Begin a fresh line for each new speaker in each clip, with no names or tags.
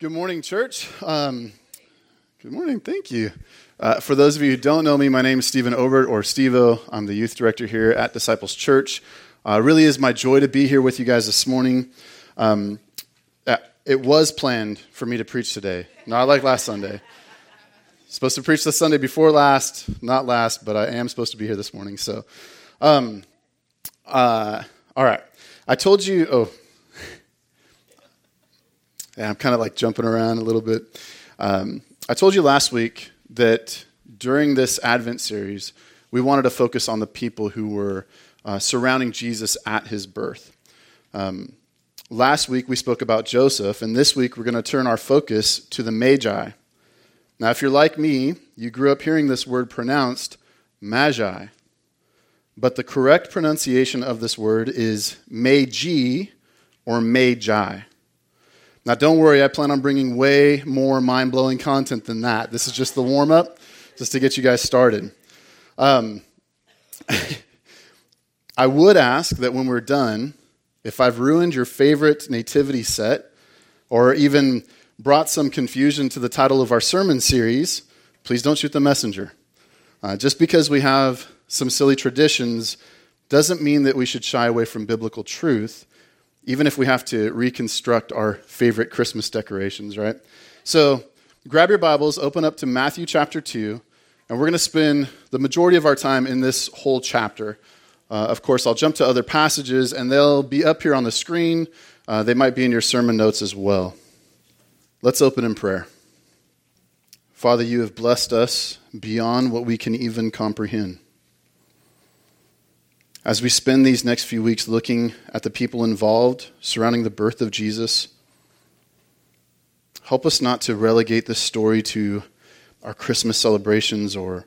Good morning, church. Um, good morning. Thank you. Uh, for those of you who don't know me, my name is Stephen Obert, or Stevo. I'm the youth director here at Disciples Church. Uh, really is my joy to be here with you guys this morning. Um, uh, it was planned for me to preach today, not like last Sunday. Supposed to preach the Sunday before last, not last, but I am supposed to be here this morning. So, um, uh, all right. I told you. Oh, yeah, I'm kind of like jumping around a little bit. Um, I told you last week that during this Advent series, we wanted to focus on the people who were uh, surrounding Jesus at his birth. Um, last week, we spoke about Joseph, and this week, we're going to turn our focus to the Magi. Now, if you're like me, you grew up hearing this word pronounced Magi. But the correct pronunciation of this word is Magi or Magi. Now, don't worry, I plan on bringing way more mind blowing content than that. This is just the warm up, just to get you guys started. Um, I would ask that when we're done, if I've ruined your favorite nativity set, or even brought some confusion to the title of our sermon series, please don't shoot the messenger. Uh, just because we have some silly traditions doesn't mean that we should shy away from biblical truth even if we have to reconstruct our favorite Christmas decorations, right? So grab your Bibles, open up to Matthew chapter 2, and we're going to spend the majority of our time in this whole chapter. Uh, of course, I'll jump to other passages, and they'll be up here on the screen. Uh, they might be in your sermon notes as well. Let's open in prayer. Father, you have blessed us beyond what we can even comprehend. As we spend these next few weeks looking at the people involved surrounding the birth of Jesus, help us not to relegate this story to our Christmas celebrations or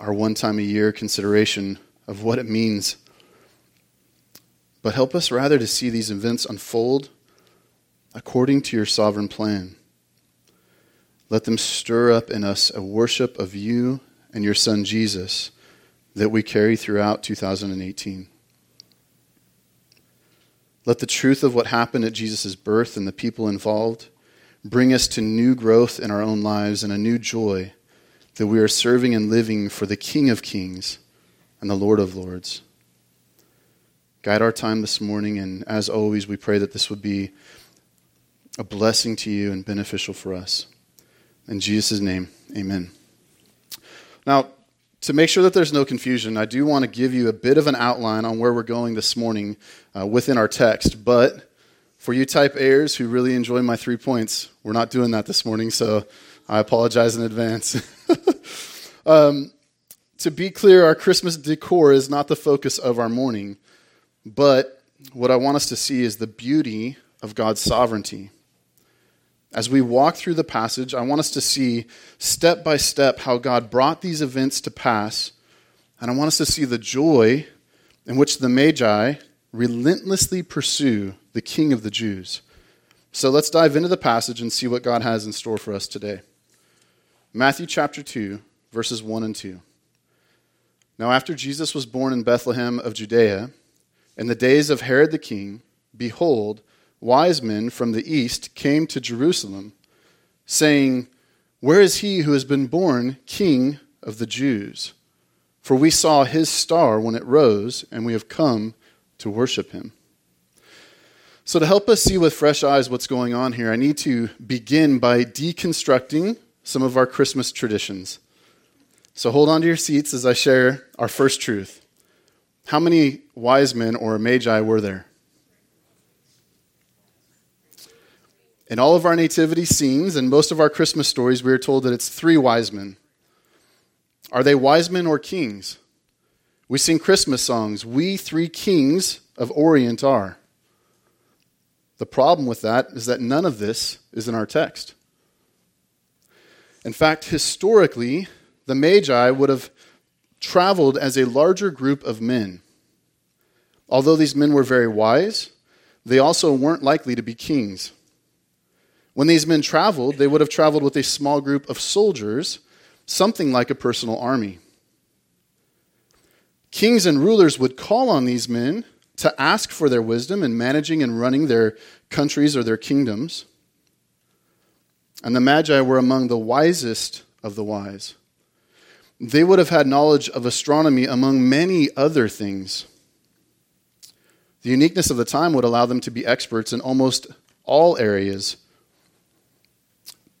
our one time a year consideration of what it means, but help us rather to see these events unfold according to your sovereign plan. Let them stir up in us a worship of you and your Son Jesus that we carry throughout 2018. Let the truth of what happened at Jesus' birth and the people involved bring us to new growth in our own lives and a new joy that we are serving and living for the King of Kings and the Lord of Lords. Guide our time this morning, and as always, we pray that this would be a blessing to you and beneficial for us. In Jesus' name, amen. Now, to make sure that there's no confusion, I do want to give you a bit of an outline on where we're going this morning uh, within our text. But for you type A's who really enjoy my three points, we're not doing that this morning, so I apologize in advance. um, to be clear, our Christmas decor is not the focus of our morning, but what I want us to see is the beauty of God's sovereignty. As we walk through the passage, I want us to see step by step how God brought these events to pass. And I want us to see the joy in which the Magi relentlessly pursue the King of the Jews. So let's dive into the passage and see what God has in store for us today. Matthew chapter 2, verses 1 and 2. Now, after Jesus was born in Bethlehem of Judea, in the days of Herod the king, behold, wise men from the east came to Jerusalem, saying, Where is he who has been born king of the Jews? For we saw his star when it rose, and we have come to worship him. So, to help us see with fresh eyes what's going on here, I need to begin by deconstructing some of our Christmas traditions. So, hold on to your seats as I share our first truth. How many wise men or magi were there? In all of our nativity scenes and most of our Christmas stories, we are told that it's three wise men. Are they wise men or kings? We sing Christmas songs, We Three Kings of Orient are. The problem with that is that none of this is in our text. In fact, historically, the Magi would have traveled as a larger group of men. Although these men were very wise, they also weren't likely to be kings. When these men traveled, they would have traveled with a small group of soldiers, something like a personal army. Kings and rulers would call on these men to ask for their wisdom in managing and running their countries or their kingdoms. and the Magi were among the wisest of the wise. They would have had knowledge of astronomy among many other things. The uniqueness of the time would allow them to be experts in almost all areas.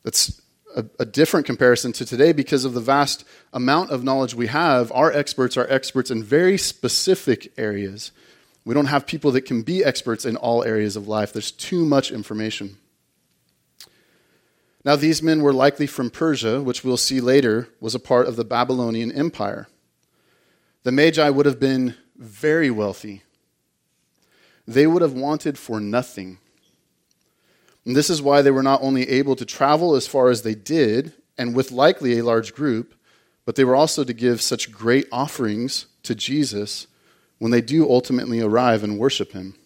That's a, a, different comparison to today because of the vast amount of knowledge we have. Our experts are experts in very specific areas. We don't have people that can be experts in all areas of life. There's too much information. Now, these men were likely from Persia, which we'll see later was a part of the Babylonian Empire. The Magi would have been very wealthy. They would have wanted for nothing. And this is why they were not only able to travel as far as they did, and with likely a large group, but they were also to give such great offerings to Jesus when they do ultimately arrive and worship him.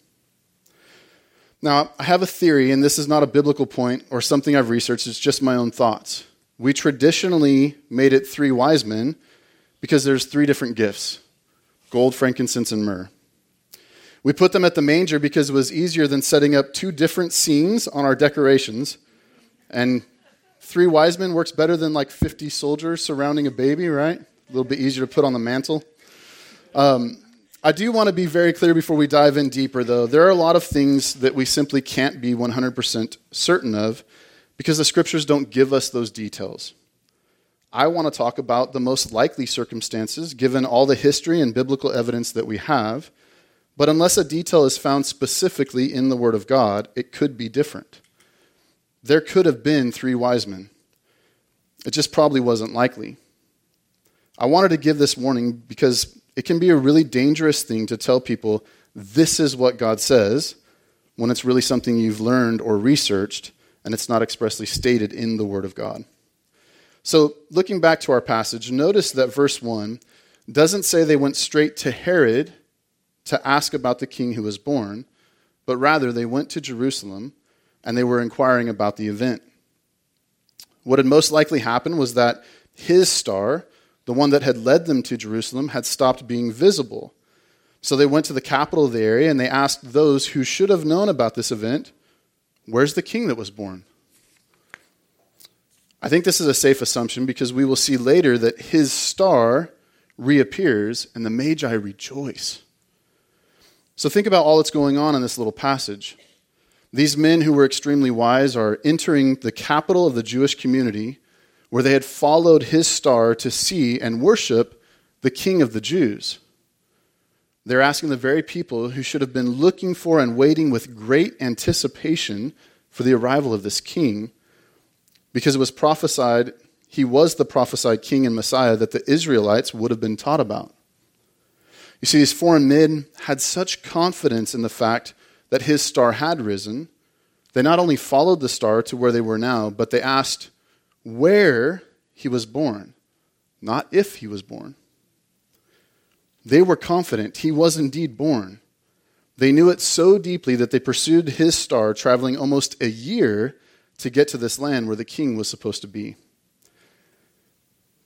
Now, I have a theory, and this is not a biblical point or something I've researched, it's just my own thoughts. We traditionally made it three wise men because there's three different gifts gold, frankincense, and myrrh. We put them at the manger because it was easier than setting up two different scenes on our decorations. And three wise men works better than like 50 soldiers surrounding a baby, right? A little bit easier to put on the mantel. Um, I do want to be very clear before we dive in deeper, though. There are a lot of things that we simply can't be 100% certain of because the scriptures don't give us those details. I want to talk about the most likely circumstances given all the history and biblical evidence that we have but unless a detail is found specifically in the Word of God, it could be different. There could have been three wise men. It just probably wasn't likely. I wanted to give this warning because it can be a really dangerous thing to tell people this is what God says when it's really something you've learned or researched and it's not expressly stated in the Word of God. So, looking back to our passage, notice that verse 1 doesn't say they went straight to Herod to ask about the king who was born, but rather they went to Jerusalem and they were inquiring about the event. What had most likely happened was that his star, the one that had led them to Jerusalem, had stopped being visible. So they went to the capital of the area and they asked those who should have known about this event, Where's the king that was born? I think this is a safe assumption because we will see later that his star reappears and the Magi rejoice. So think about all that's going on in this little passage. These men who were extremely wise are entering the capital of the Jewish community where they had followed his star to see and worship the king of the Jews. They're asking the very people who should have been looking for and waiting with great anticipation for the arrival of this king because it was prophesied he was the prophesied king and Messiah that the Israelites would have been taught about. You see, these foreign men had such confidence in the fact that his star had risen. They not only followed the star to where they were now, but they asked where he was born, not if he was born. They were confident he was indeed born. They knew it so deeply that they pursued his star, traveling almost a year to get to this land where the king was supposed to be.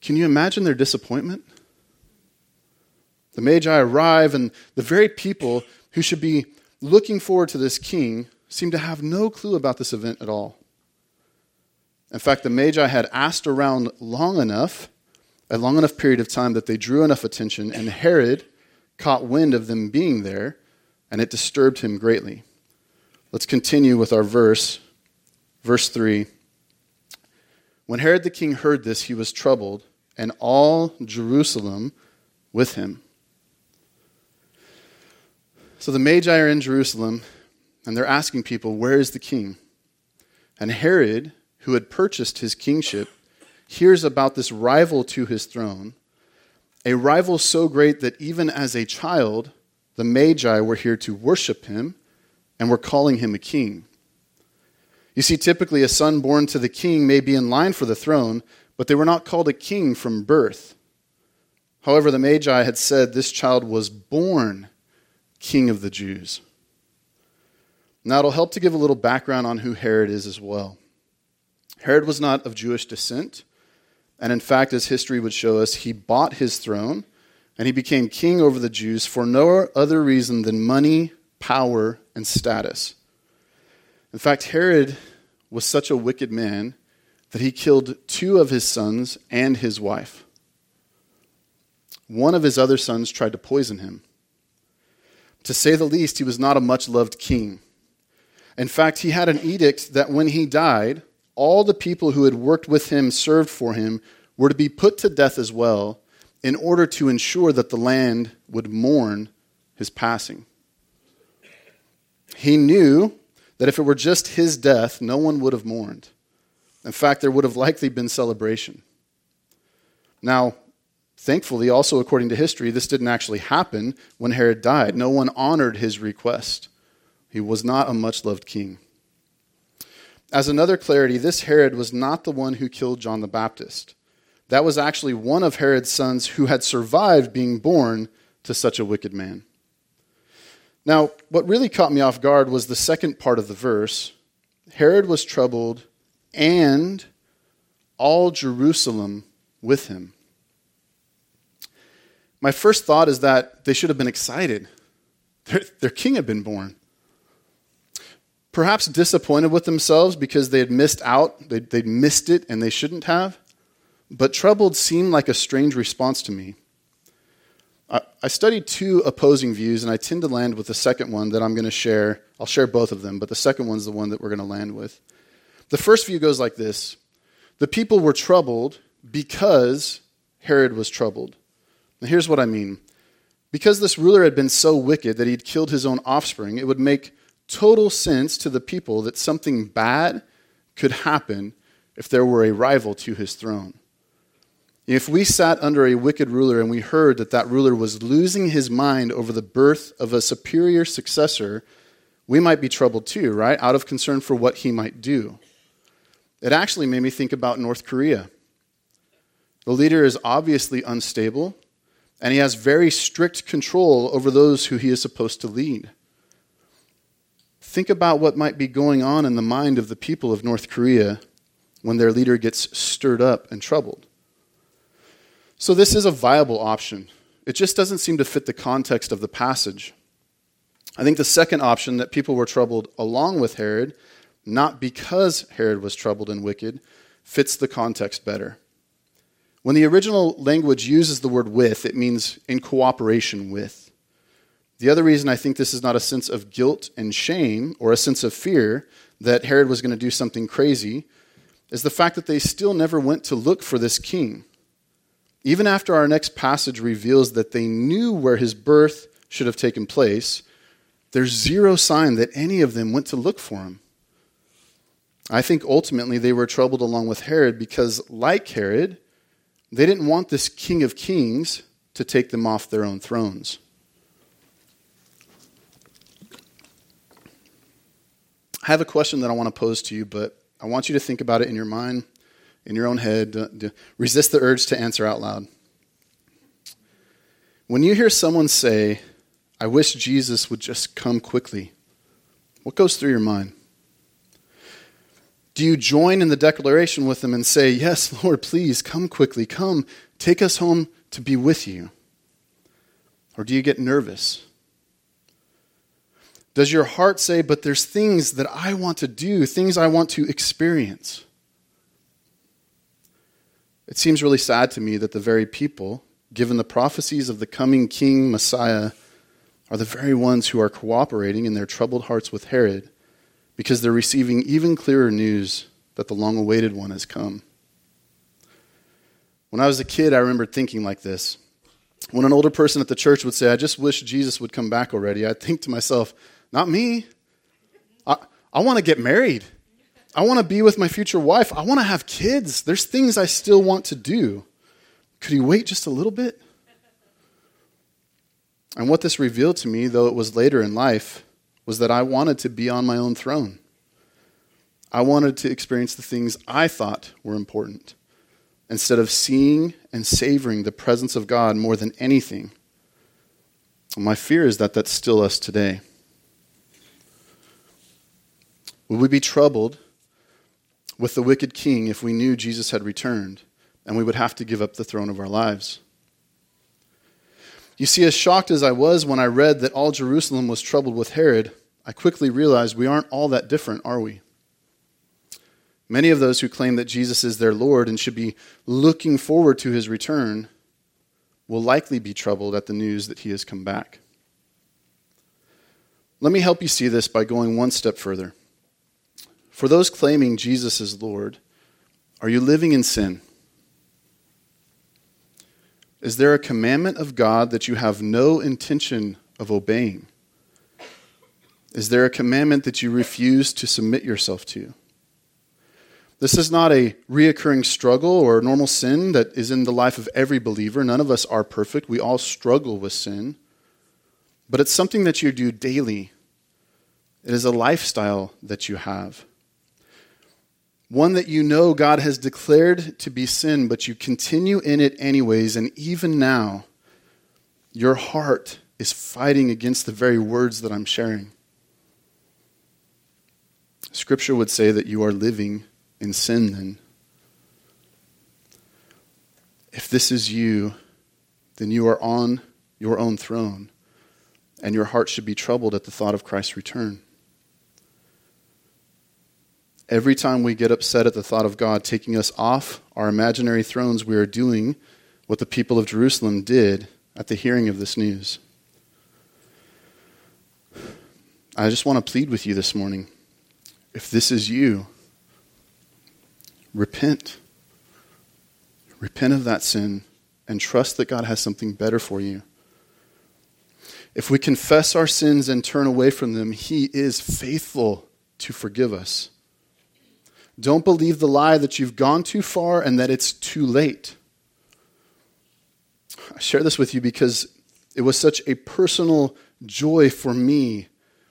Can you imagine their disappointment? The Magi arrive, and the very people who should be looking forward to this king seem to have no clue about this event at all. In fact, the Magi had asked around long enough, a long enough period of time that they drew enough attention, and Herod caught wind of them being there, and it disturbed him greatly. Let's continue with our verse, verse 3. When Herod the king heard this, he was troubled, and all Jerusalem with him. So the Magi are in Jerusalem, and they're asking people, Where is the king? And Herod, who had purchased his kingship, hears about this rival to his throne, a rival so great that even as a child, the Magi were here to worship him and were calling him a king. You see, typically a son born to the king may be in line for the throne, but they were not called a king from birth. However, the Magi had said this child was born King of the Jews. Now, it'll help to give a little background on who Herod is as well. Herod was not of Jewish descent, and in fact, as history would show us, he bought his throne and he became king over the Jews for no other reason than money, power, and status. In fact, Herod was such a wicked man, that he killed two of his sons and his wife. One of his other sons tried to poison him. To say the least, he was not a much loved king. In fact, he had an edict that when he died, all the people who had worked with him, served for him, were to be put to death as well, in order to ensure that the land would mourn his passing. He knew that if it were just his death, no one would have mourned. In fact, there would have likely been celebration. Now, thankfully, also according to history, this didn't actually happen when Herod died. No one honored his request. He was not a much loved king. As another clarity, this Herod was not the one who killed John the Baptist. That was actually one of Herod's sons who had survived being born to such a wicked man. Now, what really caught me off guard was the second part of the verse Herod was troubled, and all Jerusalem with him. My first thought is that they should have been excited. Their, their king had been born. Perhaps disappointed with themselves because they had missed out, they'd, they'd missed it, and they shouldn't have. But troubled seemed like a strange response to me. I, I studied two opposing views, and I tend to land with the second one that I'm going to share. I'll share both of them, but the second one's the one that we're going to land with. The first view goes like this The people were troubled because Herod was troubled. Now, here's what I mean. Because this ruler had been so wicked that he'd killed his own offspring, it would make total sense to the people that something bad could happen if there were a rival to his throne. If we sat under a wicked ruler and we heard that that ruler was losing his mind over the birth of a superior successor, we might be troubled too, right? Out of concern for what he might do. It actually made me think about North Korea. The leader is obviously unstable, and he has very strict control over those who he is supposed to lead. Think about what might be going on in the mind of the people of North Korea when their leader gets stirred up and troubled. So, this is a viable option. It just doesn't seem to fit the context of the passage. I think the second option that people were troubled along with Herod, not because Herod was troubled and wicked, fits the context better. When the original language uses the word with, it means in cooperation with. The other reason I think this is not a sense of guilt and shame or a sense of fear that Herod was going to do something crazy is the fact that they still never went to look for this king. Even after our next passage reveals that they knew where his birth should have taken place, there's zero sign that any of them went to look for him. I think ultimately they were troubled along with Herod because, like Herod, they didn't want this king of kings to take them off their own thrones. I have a question that I want to pose to you, but I want you to think about it in your mind in your own head. Resist the urge to answer out loud. When you hear someone say, I wish Jesus would just come quickly, what goes through your mind? Do you join in the declaration with them and say, Yes, Lord, please come quickly, come, take us home to be with you? Or do you get nervous? Does your heart say, But there's things that I want to do, things I want to experience? It seems really sad to me that the very people, given the prophecies of the coming King Messiah, are the very ones who are cooperating in their troubled hearts with Herod because they're receiving even clearer news that the long awaited one has come. When I was a kid, I remember thinking like this. When an older person at the church would say, I just wish Jesus would come back already, I'd think to myself, not me. I, I want to get married. I want to be with my future wife. I want to have kids. There's things I still want to do. Could he wait just a little bit? And what this revealed to me, though it was later in life, was that I wanted to be on my own throne. I wanted to experience the things I thought were important instead of seeing and savoring the presence of God more than anything. my fear is that that's still us today. Would we be troubled with the wicked king if we knew Jesus had returned and we would have to give up the throne of our lives. You see, as shocked as I was when I read that all Jerusalem was troubled with Herod, I quickly realized we aren't all that different, are we? Many of those who claim that Jesus is their Lord and should be looking forward to his return will likely be troubled at the news that he has come back. Let me help you see this by going one step further. For those claiming Jesus is Lord, are you living in sin? Is there a commandment of God that you have no intention of obeying? Is there a commandment that you refuse to submit yourself to? This is not a reoccurring struggle or normal sin that is in the life of every believer. None of us are perfect. We all struggle with sin. But it's something that you do daily. It is a lifestyle that you have. One that you know God has declared to be sin, but you continue in it anyways. And even now, your heart is fighting against the very words that I'm sharing. Scripture would say that you are living in sin then. If this is you, then you are on your own throne, and your heart should be troubled at the thought of Christ's return. Every time we get upset at the thought of God taking us off our imaginary thrones, we are doing what the people of Jerusalem did at the hearing of this news. I just want to plead with you this morning. If this is you, repent. Repent of that sin and trust that God has something better for you. If we confess our sins and turn away from them, He is faithful to forgive us. Don't believe the lie that you've gone too far and that it's too late. I share this with you because it was such a personal joy for me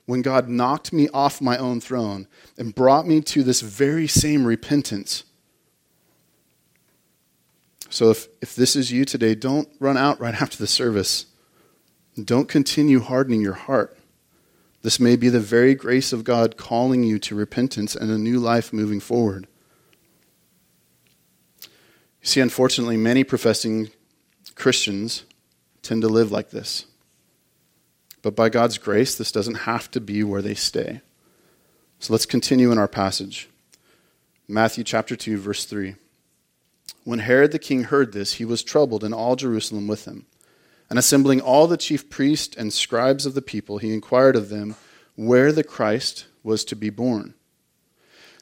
when God knocked me off my own throne and brought me to this very same repentance so if, if this is you today, don't run out right after the service. Don't continue hardening your heart. This may be the very grace of God calling you to repentance and a new life moving forward. You see, unfortunately, many professing Christians tend to live like this. But by God's grace, this doesn't have to be where they stay. So let's continue in our passage. Matthew chapter 2, verse 3. When Herod the king heard this, he was troubled, and all Jerusalem with him. And assembling all the chief priests and scribes of the people, he inquired of them where the Christ was to be born.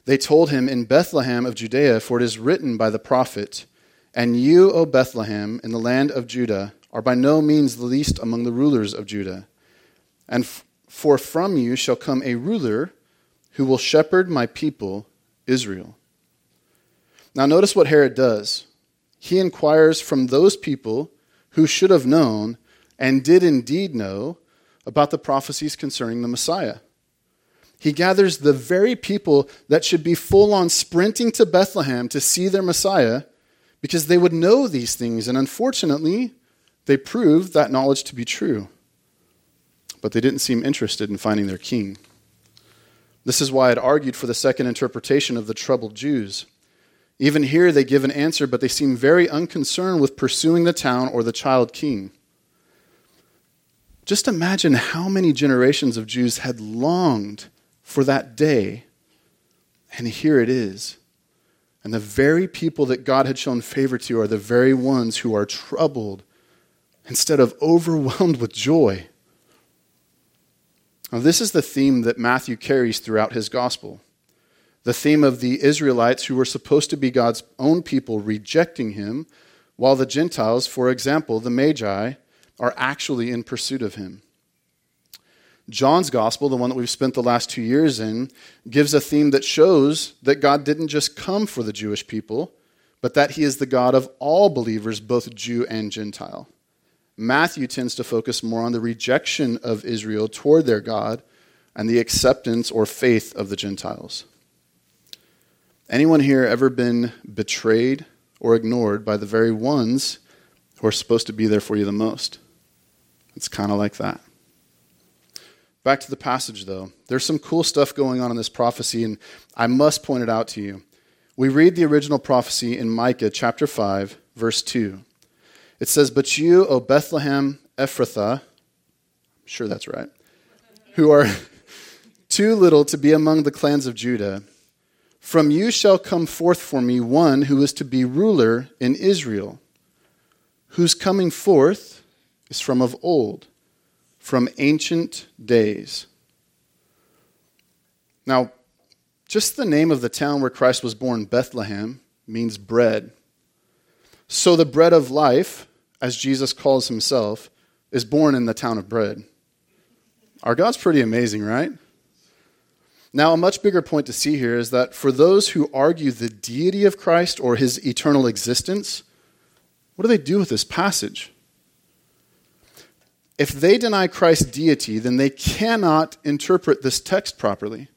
They told him, In Bethlehem of Judea, for it is written by the prophet, And you, O Bethlehem, in the land of Judah, are by no means the least among the rulers of Judah. And f- for from you shall come a ruler who will shepherd my people, Israel. Now, notice what Herod does. He inquires from those people who should have known and did indeed know about the prophecies concerning the Messiah. He gathers the very people that should be full on sprinting to Bethlehem to see their Messiah because they would know these things. And unfortunately, they proved that knowledge to be true. But they didn't seem interested in finding their king. This is why I'd argued for the second interpretation of the troubled Jews. Even here, they give an answer, but they seem very unconcerned with pursuing the town or the child king. Just imagine how many generations of Jews had longed for that day, and here it is. And the very people that God had shown favor to are the very ones who are troubled instead of overwhelmed with joy. Now, this is the theme that Matthew carries throughout his gospel the theme of the Israelites who were supposed to be God's own people rejecting him, while the Gentiles, for example, the Magi, are actually in pursuit of him. John's gospel, the one that we've spent the last two years in, gives a theme that shows that God didn't just come for the Jewish people, but that he is the God of all believers, both Jew and Gentile. Matthew tends to focus more on the rejection of Israel toward their God and the acceptance or faith of the Gentiles. Anyone here ever been betrayed or ignored by the very ones who are supposed to be there for you the most? It's kind of like that. Back to the passage, though. There's some cool stuff going on in this prophecy, and I must point it out to you. We read the original prophecy in Micah chapter 5, verse 2. It says, But you, O Bethlehem Ephrathah, I'm sure that's right, who are too little to be among the clans of Judah, From you shall come forth for me one who is to be ruler in Israel, whose coming forth is from of old, from ancient days. Now, just the name of the town where Christ was born, Bethlehem, means bread. So the bread of life, as Jesus calls himself, is born in the town of bread. Our God's pretty amazing, right? Now, a much bigger point to see here is that for those who argue the deity of Christ or his eternal existence, what do they do with this passage? If they deny Christ's deity, then they cannot interpret this text properly.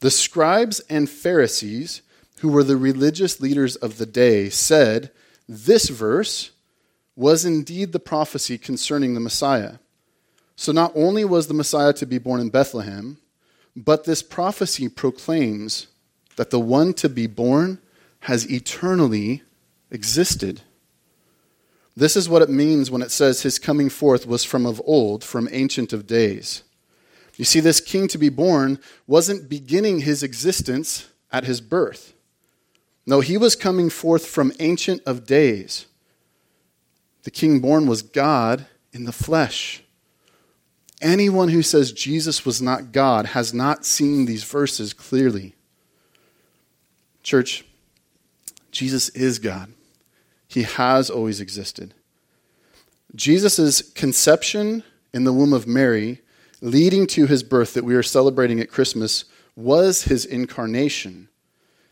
The scribes and Pharisees, who were the religious leaders of the day, said this verse was indeed the prophecy concerning the Messiah. So not only was the Messiah to be born in Bethlehem, but this prophecy proclaims that the one to be born has eternally existed. This is what it means when it says his coming forth was from of old, from ancient of days. You see, this king to be born wasn't beginning his existence at his birth. No, he was coming forth from ancient of days. The king born was God in the flesh. Anyone who says Jesus was not God has not seen these verses clearly. Church, Jesus is God. He has always existed. Jesus' conception in the womb of Mary leading to his birth that we are celebrating at Christmas was his incarnation.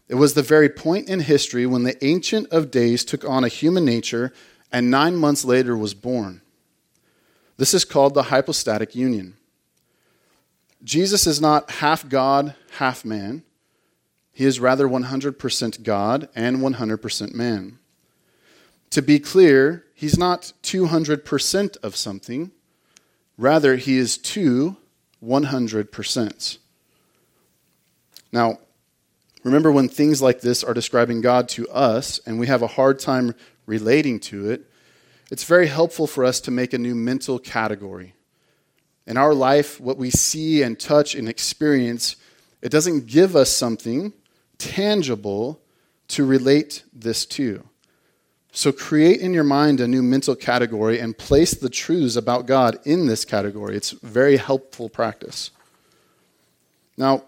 It was the very point in history when the Ancient of Days took on a human nature and nine months later was born. This is called the hypostatic union. Jesus is not half God, half man. He is rather 100% God and 100% man. To be clear, he's not 200% of something. Rather, he is two 100%. Now, remember when things like this are describing God to us and we have a hard time relating to it, it's very helpful for us to make a new mental category. In our life, what we see and touch and experience, it doesn't give us something tangible to relate this to. So create in your mind a new mental category and place the truths about God in this category. It's very helpful practice. Now,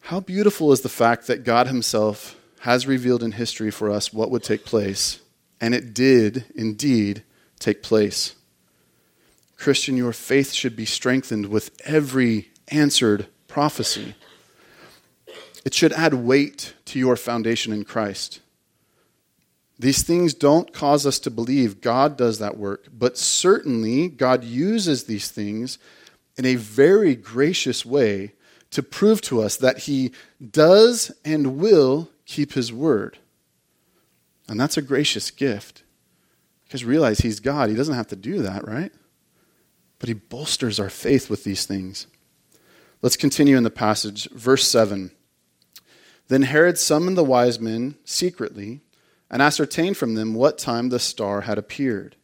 how beautiful is the fact that God Himself has revealed in history for us what would take place, and it did indeed take place. Christian, your faith should be strengthened with every answered prophecy. It should add weight to your foundation in Christ. These things don't cause us to believe God does that work, but certainly God uses these things in a very gracious way to prove to us that He does and will keep His word. And that's a gracious gift. Because realize He's God. He doesn't have to do that, right? But He bolsters our faith with these things. Let's continue in the passage. Verse 7. Then Herod summoned the wise men secretly and ascertained from them what time the star had appeared.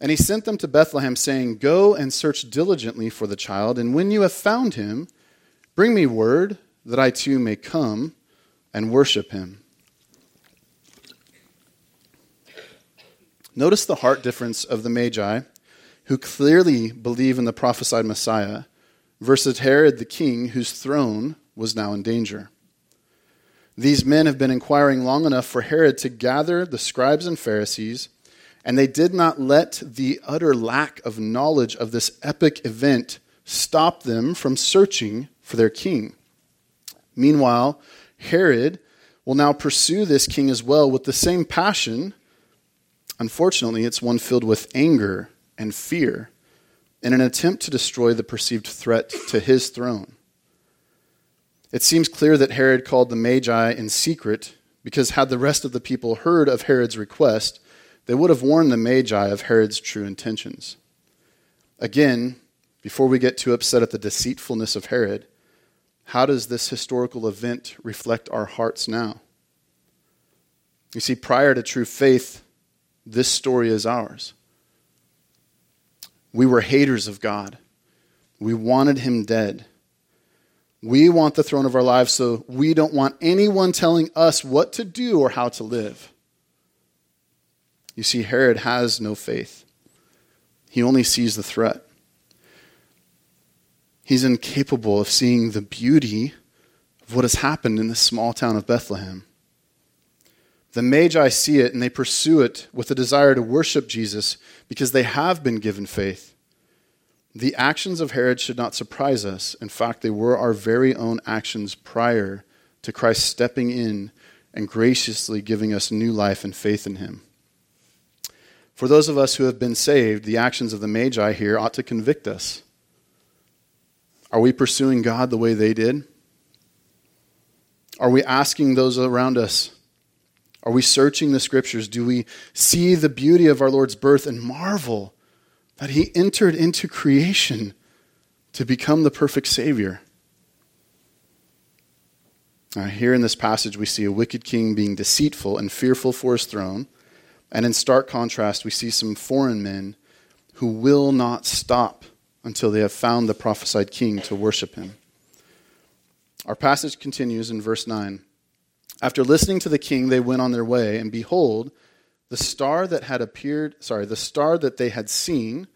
And he sent them to Bethlehem, saying, Go and search diligently for the child, and when you have found him, bring me word that I too may come and worship him. Notice the heart difference of the Magi, who clearly believe in the prophesied Messiah, versus Herod the king, whose throne was now in danger. These men have been inquiring long enough for Herod to gather the scribes and Pharisees, and they did not let the utter lack of knowledge of this epic event stop them from searching for their king. Meanwhile, Herod will now pursue this king as well with the same passion. Unfortunately, it's one filled with anger and fear in an attempt to destroy the perceived threat to his throne. It seems clear that Herod called the Magi in secret because, had the rest of the people heard of Herod's request, they would have warned the Magi of Herod's true intentions. Again, before we get too upset at the deceitfulness of Herod, how does this historical event reflect our hearts now? You see, prior to true faith, this story is ours. We were haters of God. We wanted him dead. We want the throne of our lives, so we don't want anyone telling us what to do or how to live. You see, Herod has no faith, he only sees the threat. He's incapable of seeing the beauty of what has happened in this small town of Bethlehem. The Magi see it and they pursue it with a desire to worship Jesus because they have been given faith. The actions of Herod should not surprise us. In fact, they were our very own actions prior to Christ stepping in and graciously giving us new life and faith in him. For those of us who have been saved, the actions of the Magi here ought to convict us. Are we pursuing God the way they did? Are we asking those around us are we searching the scriptures? Do we see the beauty of our Lord's birth and marvel that he entered into creation to become the perfect Savior? Now, here in this passage, we see a wicked king being deceitful and fearful for his throne. And in stark contrast, we see some foreign men who will not stop until they have found the prophesied king to worship him. Our passage continues in verse 9. After listening to the king, they went on their way, and behold, the star that had appeared, sorry, the star that they had seen,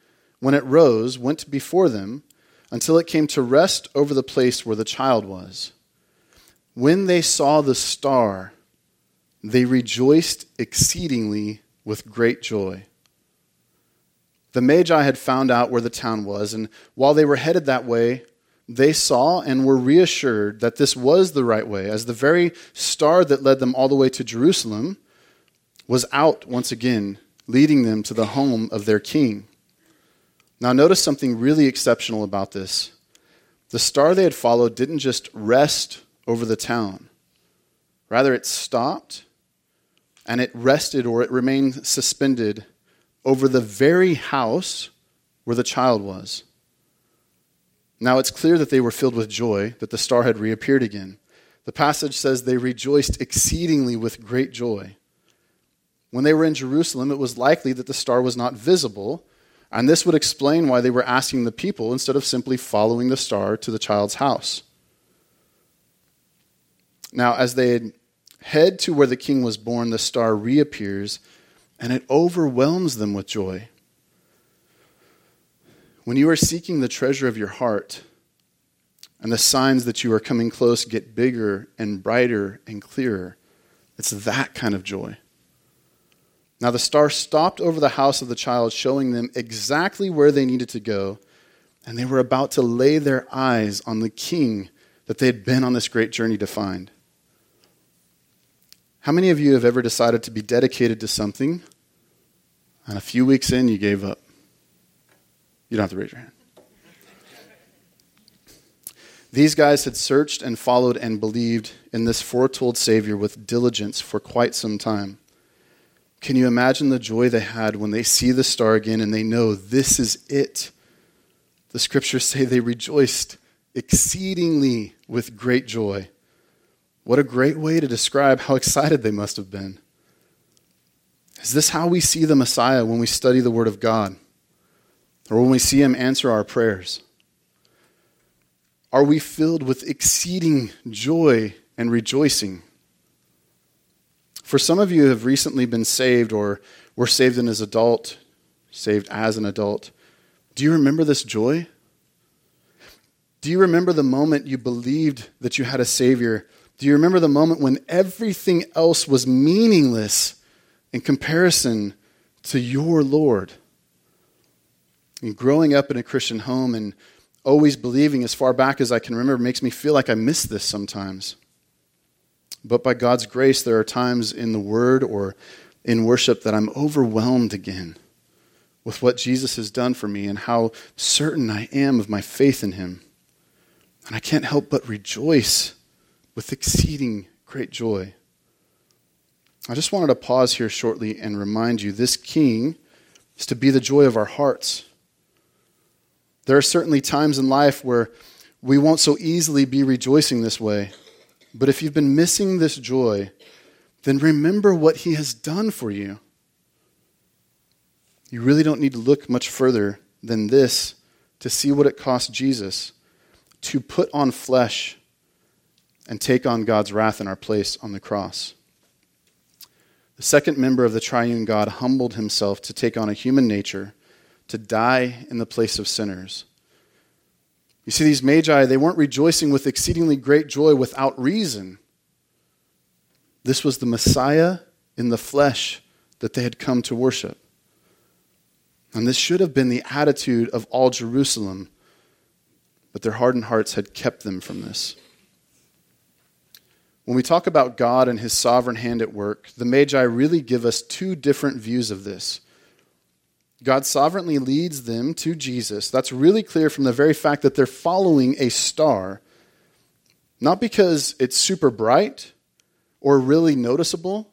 when it rose, went before them until it came to rest over the place where the child was. When they saw the star, they rejoiced exceedingly with great joy. The Magi had found out where the town was, and while they were headed that way, they saw and were reassured that this was the right way, as the very star that led them all the way to Jerusalem was out once again, leading them to the home of their king. Now, notice something really exceptional about this. The star they had followed didn't just rest over the town, rather, it stopped and it rested or it remained suspended over the very house where the child was. Now it's clear that they were filled with joy that the star had reappeared again. The passage says they rejoiced exceedingly with great joy. When they were in Jerusalem, it was likely that the star was not visible, and this would explain why they were asking the people instead of simply following the star to the child's house. Now, as they head to where the king was born, the star reappears, and it overwhelms them with joy. When you are seeking the treasure of your heart, and the signs that you are coming close get bigger and brighter and clearer, it's that kind of joy. Now the star stopped over the house of the child, showing them exactly where they needed to go, and they were about to lay their eyes on the king that they had been on this great journey to find. How many of you have ever decided to be dedicated to something, and a few weeks in, you gave up? You don't have to raise your hand. These guys had searched and followed and believed in this foretold Savior with diligence for quite some time. Can you imagine the joy they had when they see the star again and they know this is it? The scriptures say they rejoiced exceedingly with great joy. What a great way to describe how excited they must have been. Is this how we see the Messiah when we study the Word of God? Or when we see Him answer our prayers? Are we filled with exceeding joy and rejoicing? For some of you have recently been saved or were saved as an adult, saved as an adult. Do you remember this joy? Do you remember the moment you believed that you had a Savior? Do you remember the moment when everything else was meaningless in comparison to your Lord? Growing up in a Christian home and always believing as far back as I can remember makes me feel like I miss this sometimes. But by God's grace, there are times in the Word or in worship that I'm overwhelmed again with what Jesus has done for me and how certain I am of my faith in Him. And I can't help but rejoice with exceeding great joy. I just wanted to pause here shortly and remind you this King is to be the joy of our hearts. There are certainly times in life where we won't so easily be rejoicing this way. But if you've been missing this joy, then remember what He has done for you. You really don't need to look much further than this to see what it cost Jesus to put on flesh and take on God's wrath in our place on the cross. The second member of the triune God humbled himself to take on a human nature, to die in the place of sinners. You see, these magi, they weren't rejoicing with exceedingly great joy without reason. This was the Messiah in the flesh that they had come to worship. And this should have been the attitude of all Jerusalem, but their hardened hearts had kept them from this. When we talk about God and his sovereign hand at work, the Magi really give us two different views of this. God sovereignly leads them to Jesus. That's really clear from the very fact that they're following a star, not because it's super bright or really noticeable.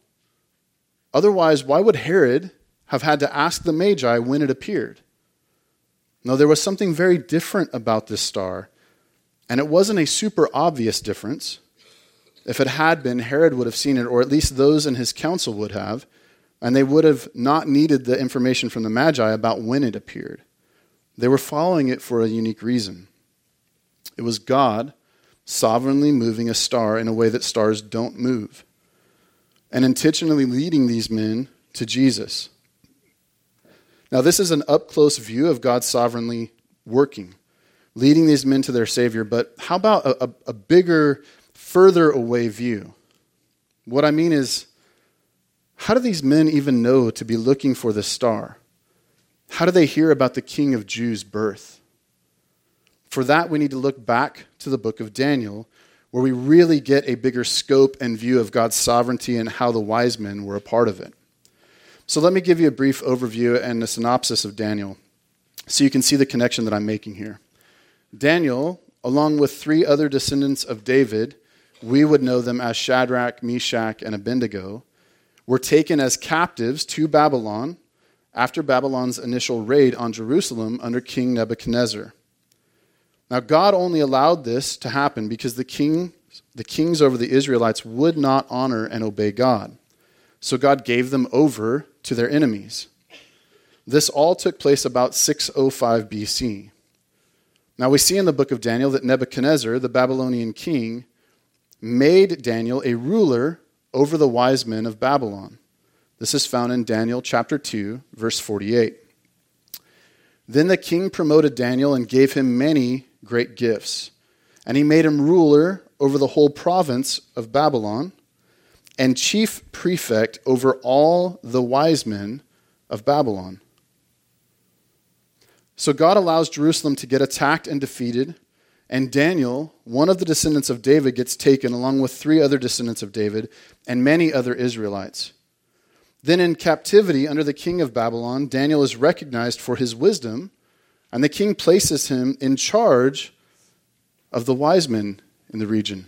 Otherwise, why would Herod have had to ask the Magi when it appeared? No, there was something very different about this star, and it wasn't a super obvious difference. If it had been, Herod would have seen it, or at least those in his council would have, and they would have not needed the information from the Magi about when it appeared. They were following it for a unique reason. It was God sovereignly moving a star in a way that stars don't move, and intentionally leading these men to Jesus. Now, this is an up close view of God sovereignly working, leading these men to their Savior, but how about a, a, a bigger further away view. What I mean is, how do these men even know to be looking for the star? How do they hear about the King of Jews' birth? For that, we need to look back to the book of Daniel, where we really get a bigger scope and view of God's sovereignty and how the wise men were a part of it. So, let me give you a brief overview and a synopsis of Daniel so you can see the connection that I'm making here. Daniel, along with three other descendants of David, we would know them as Shadrach, Meshach, and Abednego, were taken as captives to Babylon after Babylon's initial raid on Jerusalem under King Nebuchadnezzar. Now, God only allowed this to happen because the, king, the kings over the Israelites would not honor and obey God. So God gave them over to their enemies. This all took place about 605 BC. Now, we see in the book of Daniel that Nebuchadnezzar, the Babylonian king, made Daniel a ruler over the wise men of Babylon. This is found in Daniel chapter 2, verse 48. Then the king promoted Daniel and gave him many great gifts. And he made him ruler over the whole province of Babylon and chief prefect over all the wise men of Babylon. So God allows Jerusalem to get attacked and defeated and Daniel, one of the descendants of David, gets taken along with three other descendants of David and many other Israelites. Then, in captivity under the king of Babylon, Daniel is recognized for his wisdom, and the king places him in charge of the wise men in the region.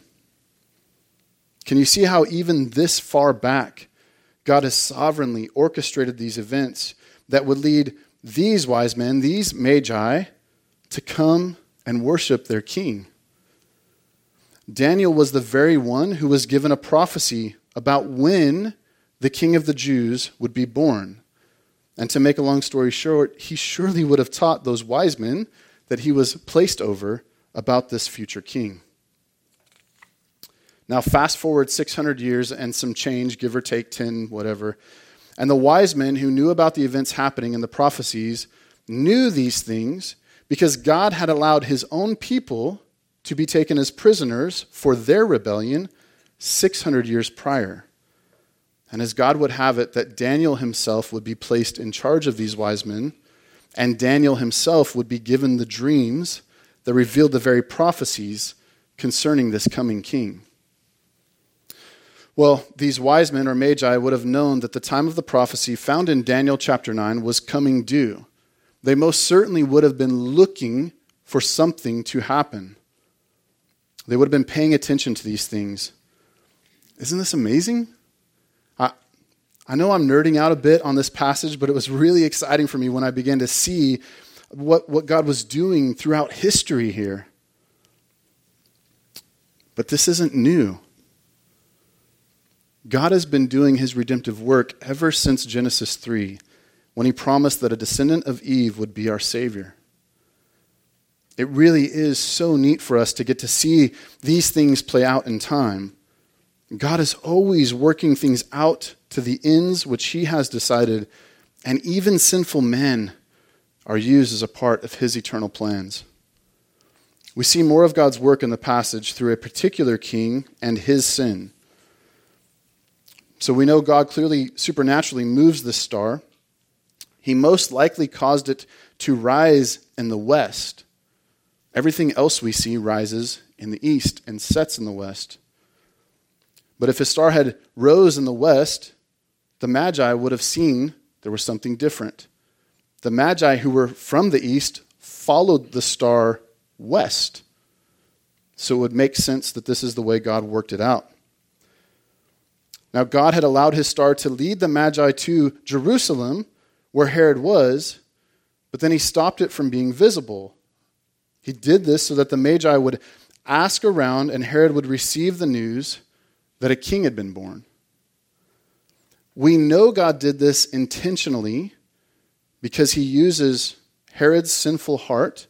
Can you see how, even this far back, God has sovereignly orchestrated these events that would lead these wise men, these magi, to come and worship their king. Daniel was the very one who was given a prophecy about when the king of the Jews would be born. And to make a long story short, he surely would have taught those wise men that he was placed over about this future king. Now, fast forward 600 years and some change, give or take 10, whatever. And the wise men who knew about the events happening and the prophecies knew these things because God had allowed his own people to be taken as prisoners for their rebellion 600 years prior. And as God would have it, that Daniel himself would be placed in charge of these wise men, and Daniel himself would be given the dreams that revealed the very prophecies concerning this coming king. Well, these wise men or magi would have known that the time of the prophecy found in Daniel chapter 9 was coming due they most certainly would have been looking for something to happen. They would have been paying attention to these things. Isn't this amazing? I, I know I'm nerding out a bit on this passage, but it was really exciting for me when I began to see what, what God was doing throughout history here. But this isn't new. God has been doing his redemptive work ever since Genesis 3 when he promised that a descendant of Eve would be our Savior. It really is so neat for us to get to see these things play out in time. God is always working things out to the ends which He has decided, and even sinful men are used as a part of His eternal plans. We see more of God's work in the passage through a particular king and his sin. So we know God clearly supernaturally moves this star. He most likely caused it to rise in the west. Everything else we see rises in the east and sets in the west. But if a star had rose in the west, the Magi would have seen there was something different. The Magi who were from the east followed the star west. So it would make sense that this is the way God worked it out. Now, God had allowed his star to lead the Magi to Jerusalem, where Herod was, but then he stopped it from being visible. He did this so that the Magi would ask around and Herod would receive the news that a king had been born. We know God did this intentionally because he uses Herod's sinful heart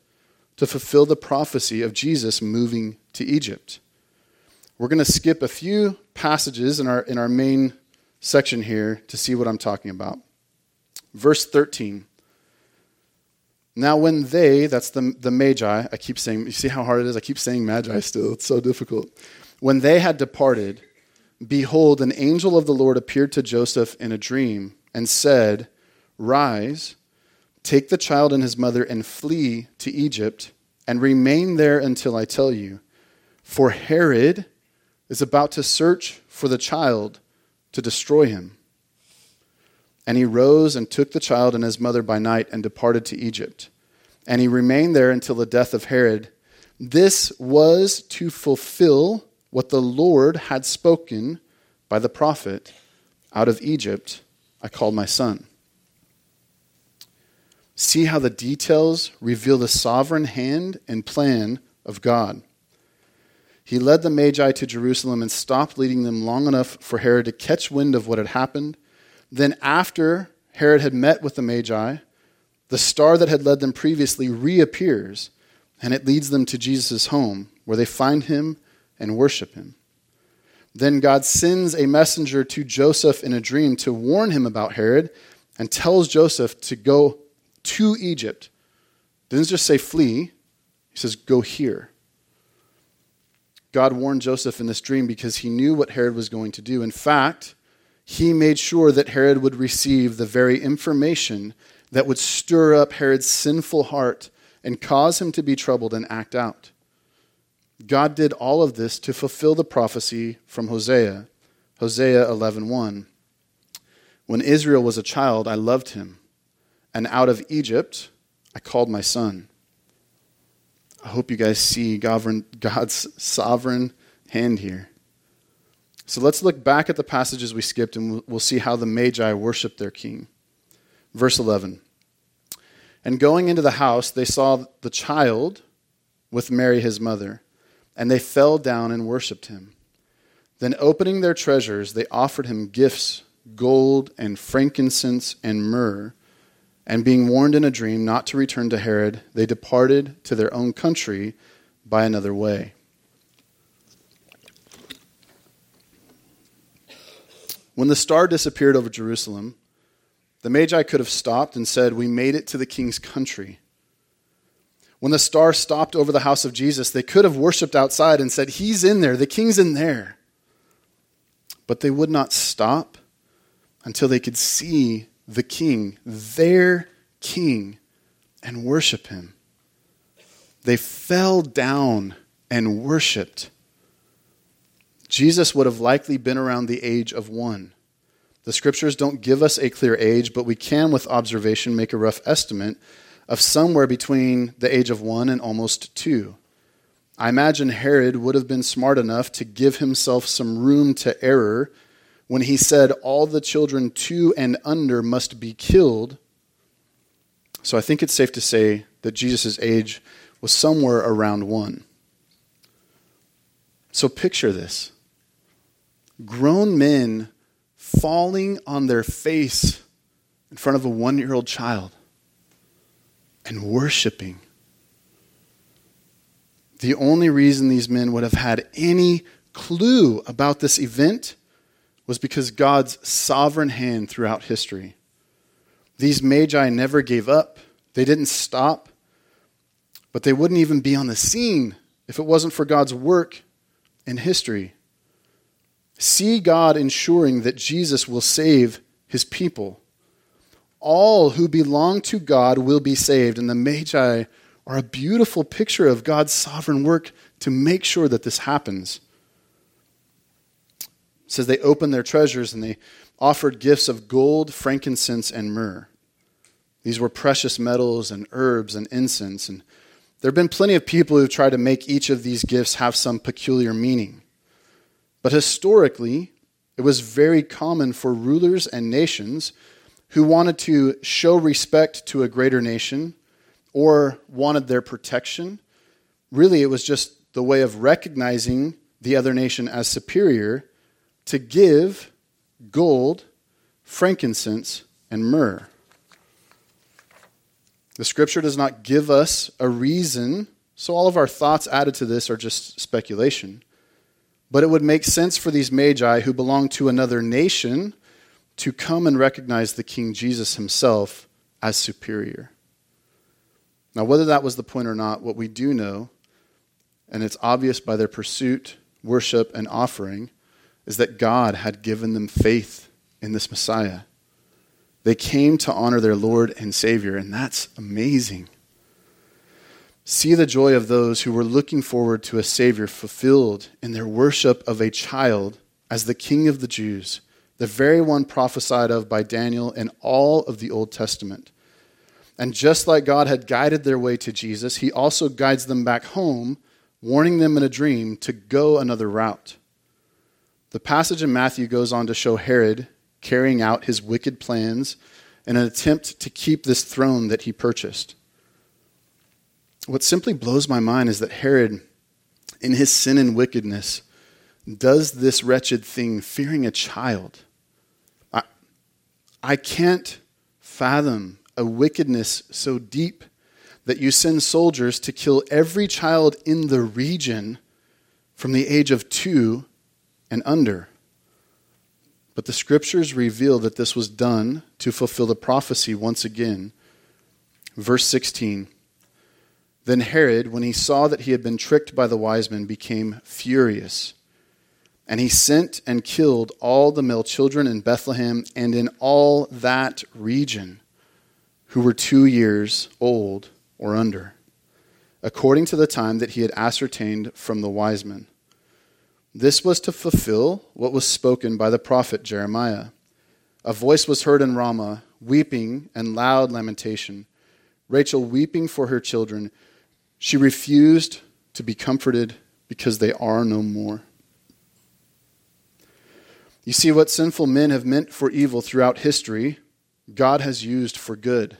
to fulfill the prophecy of Jesus moving to Egypt. We're going to skip a few passages in our, in our main section here to see what I'm talking about. Verse 13. Now, when they, that's the, the Magi, I keep saying, you see how hard it is? I keep saying Magi still. It's so difficult. When they had departed, behold, an angel of the Lord appeared to Joseph in a dream and said, Rise Take the child and his mother and flee to Egypt and remain there until I tell you. For Herod is about to search for the child to destroy him. And he rose and took the child and his mother by night and departed to Egypt. And he remained there until the death of Herod. This was to fulfill what the Lord had spoken by the prophet Out of Egypt I called my son. See how the details reveal the sovereign hand and plan of God. He led the Magi to Jerusalem and stopped leading them long enough for Herod to catch wind of what had happened. Then, after Herod had met with the Magi, the star that had led them previously reappears, and it leads them to Jesus' home, where they find him and worship him. Then God sends a messenger to Joseph in a dream to warn him about Herod and tells Joseph to go to Egypt. Doesn't just say flee, he says go here. God warned Joseph in this dream because he knew what Herod was going to do. In fact, he made sure that Herod would receive the very information that would stir up Herod's sinful heart and cause him to be troubled and act out. God did all of this to fulfill the prophecy from Hosea, Hosea 11:1. When Israel was a child, I loved him and out of Egypt I called my son. I hope you guys see God's sovereign hand here. So let's look back at the passages we skipped and we'll see how the Magi worshiped their king. Verse 11. And going into the house, they saw the child with Mary his mother, and they fell down and worshiped him. Then, opening their treasures, they offered him gifts gold and frankincense and myrrh. And being warned in a dream not to return to Herod, they departed to their own country by another way. When the star disappeared over Jerusalem, the Magi could have stopped and said, We made it to the king's country. When the star stopped over the house of Jesus, they could have worshiped outside and said, He's in there, the king's in there. But they would not stop until they could see the king, their king, and worship him. They fell down and worshiped. Jesus would have likely been around the age of one. The scriptures don't give us a clear age, but we can, with observation, make a rough estimate of somewhere between the age of one and almost two. I imagine Herod would have been smart enough to give himself some room to error when he said, All the children two and under must be killed. So I think it's safe to say that Jesus' age was somewhere around one. So picture this grown men falling on their face in front of a one year old child and worshiping. The only reason these men would have had any clue about this event was because God's sovereign hand throughout history. These magi never gave up, they didn't stop, but they wouldn't even be on the scene if it wasn't for God's work in history. See God ensuring that Jesus will save his people. All who belong to God will be saved, and the Magi are a beautiful picture of God's sovereign work to make sure that this happens. It says they opened their treasures and they offered gifts of gold, frankincense, and myrrh. These were precious metals and herbs and incense. And there have been plenty of people who try to make each of these gifts have some peculiar meaning. But historically, it was very common for rulers and nations who wanted to show respect to a greater nation or wanted their protection. Really, it was just the way of recognizing the other nation as superior to give gold, frankincense, and myrrh. The scripture does not give us a reason, so all of our thoughts added to this are just speculation. But it would make sense for these magi who belong to another nation to come and recognize the King Jesus himself as superior. Now, whether that was the point or not, what we do know, and it's obvious by their pursuit, worship, and offering, is that God had given them faith in this Messiah. They came to honor their Lord and Savior, and that's amazing. See the joy of those who were looking forward to a Savior fulfilled in their worship of a child as the King of the Jews, the very one prophesied of by Daniel in all of the Old Testament. And just like God had guided their way to Jesus, He also guides them back home, warning them in a dream to go another route. The passage in Matthew goes on to show Herod carrying out his wicked plans in an attempt to keep this throne that he purchased. What simply blows my mind is that Herod, in his sin and wickedness, does this wretched thing fearing a child. I, I can't fathom a wickedness so deep that you send soldiers to kill every child in the region from the age of two and under. But the scriptures reveal that this was done to fulfill the prophecy once again. Verse 16 Then Herod, when he saw that he had been tricked by the wise men, became furious. And he sent and killed all the male children in Bethlehem and in all that region who were two years old or under, according to the time that he had ascertained from the wise men this was to fulfill what was spoken by the prophet Jeremiah. A voice was heard in Ramah, weeping and loud lamentation. Rachel weeping for her children. She refused to be comforted because they are no more. You see, what sinful men have meant for evil throughout history, God has used for good.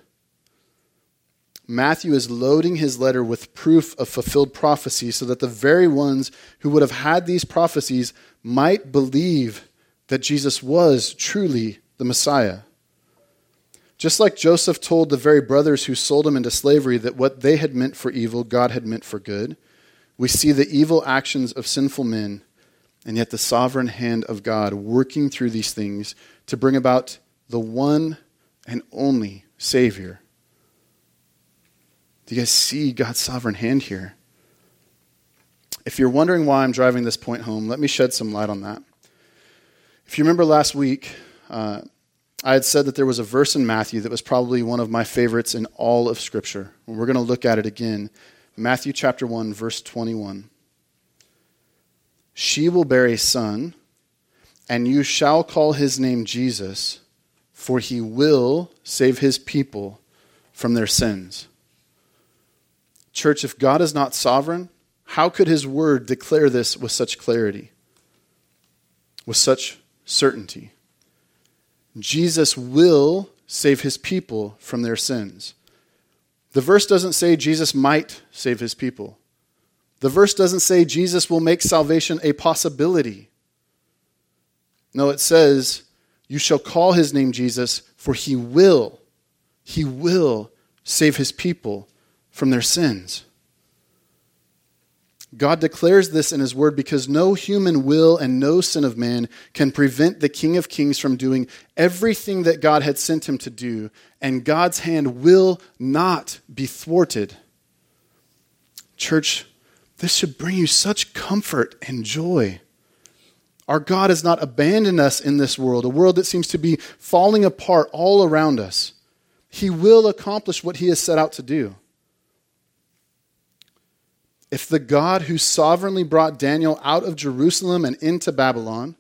Matthew is loading his letter with proof of fulfilled prophecy so that the very ones who would have had these prophecies might believe that Jesus was truly the Messiah. Just like Joseph told the very brothers who sold him into slavery that what they had meant for evil, God had meant for good, we see the evil actions of sinful men and yet the sovereign hand of God working through these things to bring about the one and only Savior do you guys see God's sovereign hand here? If you're wondering why I'm driving this point home, let me shed some light on that. If you remember last week, uh, I had said that there was a verse in Matthew that was probably one of my favorites in all of Scripture. And we're going to look at it again. Matthew chapter 1, verse 21. She will bear a son, and you shall call his name Jesus, for he will save his people from their sins. Church, if God is not sovereign, how could his word declare this with such clarity, with such certainty? Jesus will save his people from their sins. The verse doesn't say Jesus might save his people. The verse doesn't say Jesus will make salvation a possibility. No, it says, You shall call his name Jesus, for he will, he will save his people from their sins. God declares this in his word because no human will and no sin of man can prevent the King of Kings from doing everything that God had sent him to do, and God's hand will not be thwarted. Church, this should bring you such comfort and joy. Our God has not abandoned us in this world, a world that seems to be falling apart all around us. He will accomplish what he has set out to do. If the God who sovereignly brought Daniel out of Jerusalem and into Babylon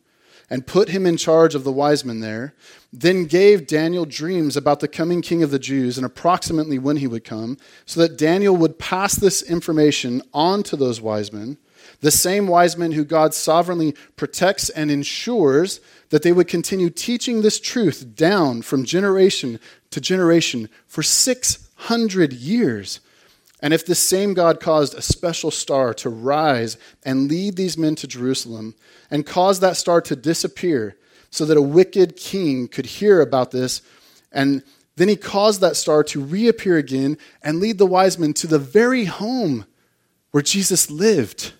and put him in charge of the wise men there, then gave Daniel dreams about the coming king of the Jews and approximately when he would come, so that Daniel would pass this information on to those wise men, the same wise men who God sovereignly protects and ensures that they would continue teaching this truth down from generation to generation for 600 years and if this same God caused a special star to rise and lead these men to Jerusalem, and caused that star to disappear, so that a wicked king could hear about this, and then he caused that star to reappear again and lead the wise men to the very home where Jesus lived.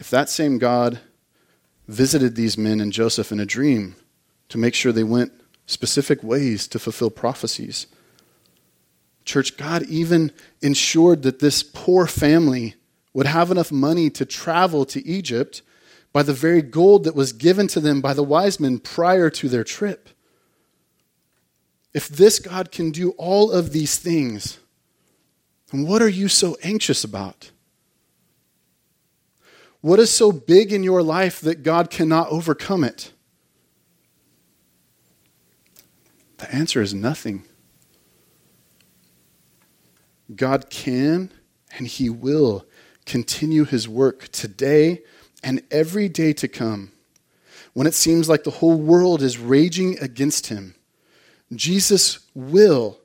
If that same God visited these men and Joseph in a dream, to make sure they went specific ways to fulfill prophecies. Church, God even ensured that this poor family would have enough money to travel to Egypt by the very gold that was given to them by the wise men prior to their trip. If this God can do all of these things, then what are you so anxious about? What is so big in your life that God cannot overcome it? The answer is nothing. God can and He will continue His work today and every day to come. When it seems like the whole world is raging against Him, Jesus will,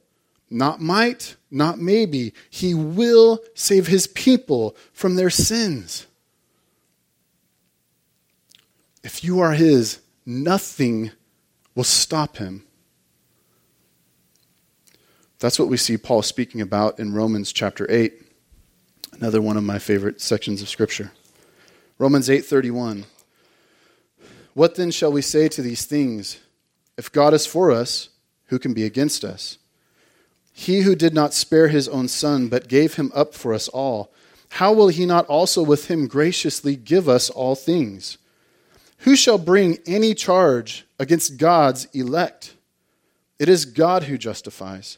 not might, not maybe, He will save His people from their sins. If you are His, nothing will stop Him. That's what we see Paul speaking about in Romans chapter 8, another one of my favorite sections of scripture. Romans 8:31 What then shall we say to these things? If God is for us, who can be against us? He who did not spare his own son but gave him up for us all, how will he not also with him graciously give us all things? Who shall bring any charge against God's elect? It is God who justifies.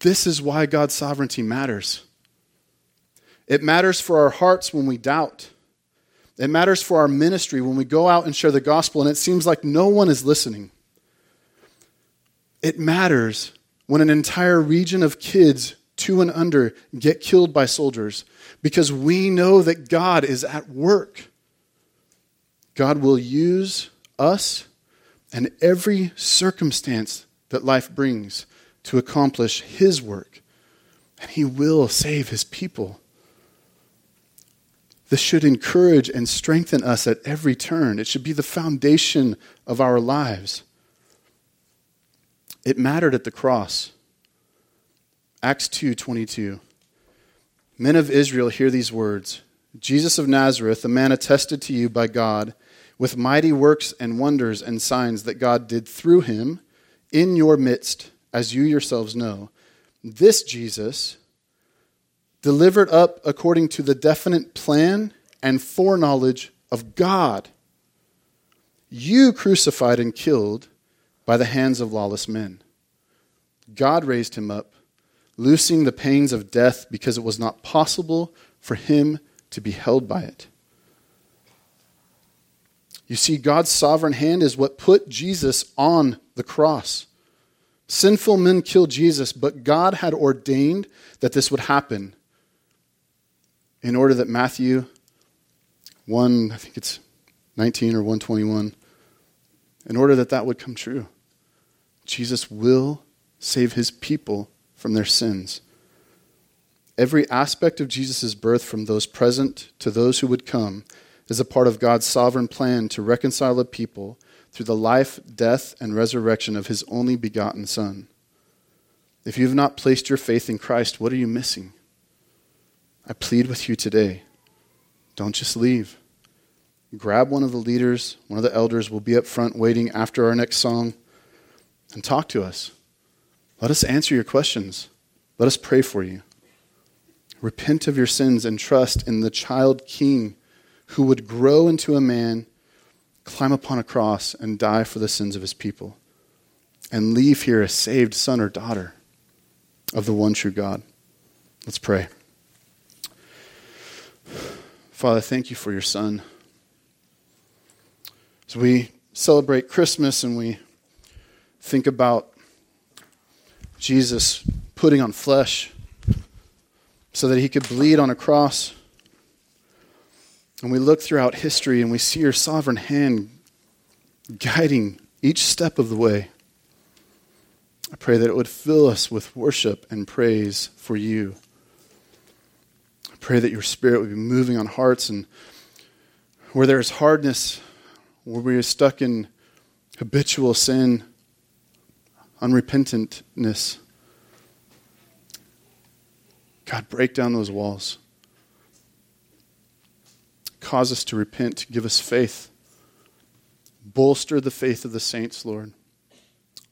This is why God's sovereignty matters. It matters for our hearts when we doubt. It matters for our ministry when we go out and share the gospel and it seems like no one is listening. It matters when an entire region of kids, two and under, get killed by soldiers because we know that God is at work. God will use us and every circumstance that life brings to accomplish his work, and he will save his people. This should encourage and strengthen us at every turn. It should be the foundation of our lives. It mattered at the cross. Acts 2:22. Men of Israel hear these words. Jesus of Nazareth, a man attested to you by God with mighty works and wonders and signs that God did through him in your midst as you yourselves know, this Jesus, delivered up according to the definite plan and foreknowledge of God, you crucified and killed by the hands of lawless men. God raised him up, loosing the pains of death because it was not possible for him to be held by it. You see, God's sovereign hand is what put Jesus on the cross. Sinful men killed Jesus, but God had ordained that this would happen in order that Matthew 1, I think it's 19 or 121, in order that that would come true. Jesus will save his people from their sins. Every aspect of Jesus' birth, from those present to those who would come, is a part of God's sovereign plan to reconcile a people through the life, death, and resurrection of his only begotten Son. If you have not placed your faith in Christ, what are you missing? I plead with you today don't just leave. Grab one of the leaders, one of the elders will be up front waiting after our next song, and talk to us. Let us answer your questions. Let us pray for you. Repent of your sins and trust in the child king who would grow into a man climb upon a cross and die for the sins of his people, and leave here a saved son or daughter of the one true God. Let's pray. Father, thank you for your son. As we celebrate Christmas and we think about Jesus putting on flesh so that he could bleed on a cross and we look throughout history and we see your sovereign hand guiding each step of the way. I pray that it would fill us with worship and praise for you. I pray that your spirit would be moving on hearts and where there is hardness, where we are stuck in habitual sin, unrepentantness. God, break down those walls. Cause us to repent, give us faith. Bolster the faith of the saints, Lord.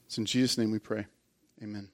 It's in Jesus' name we pray. Amen.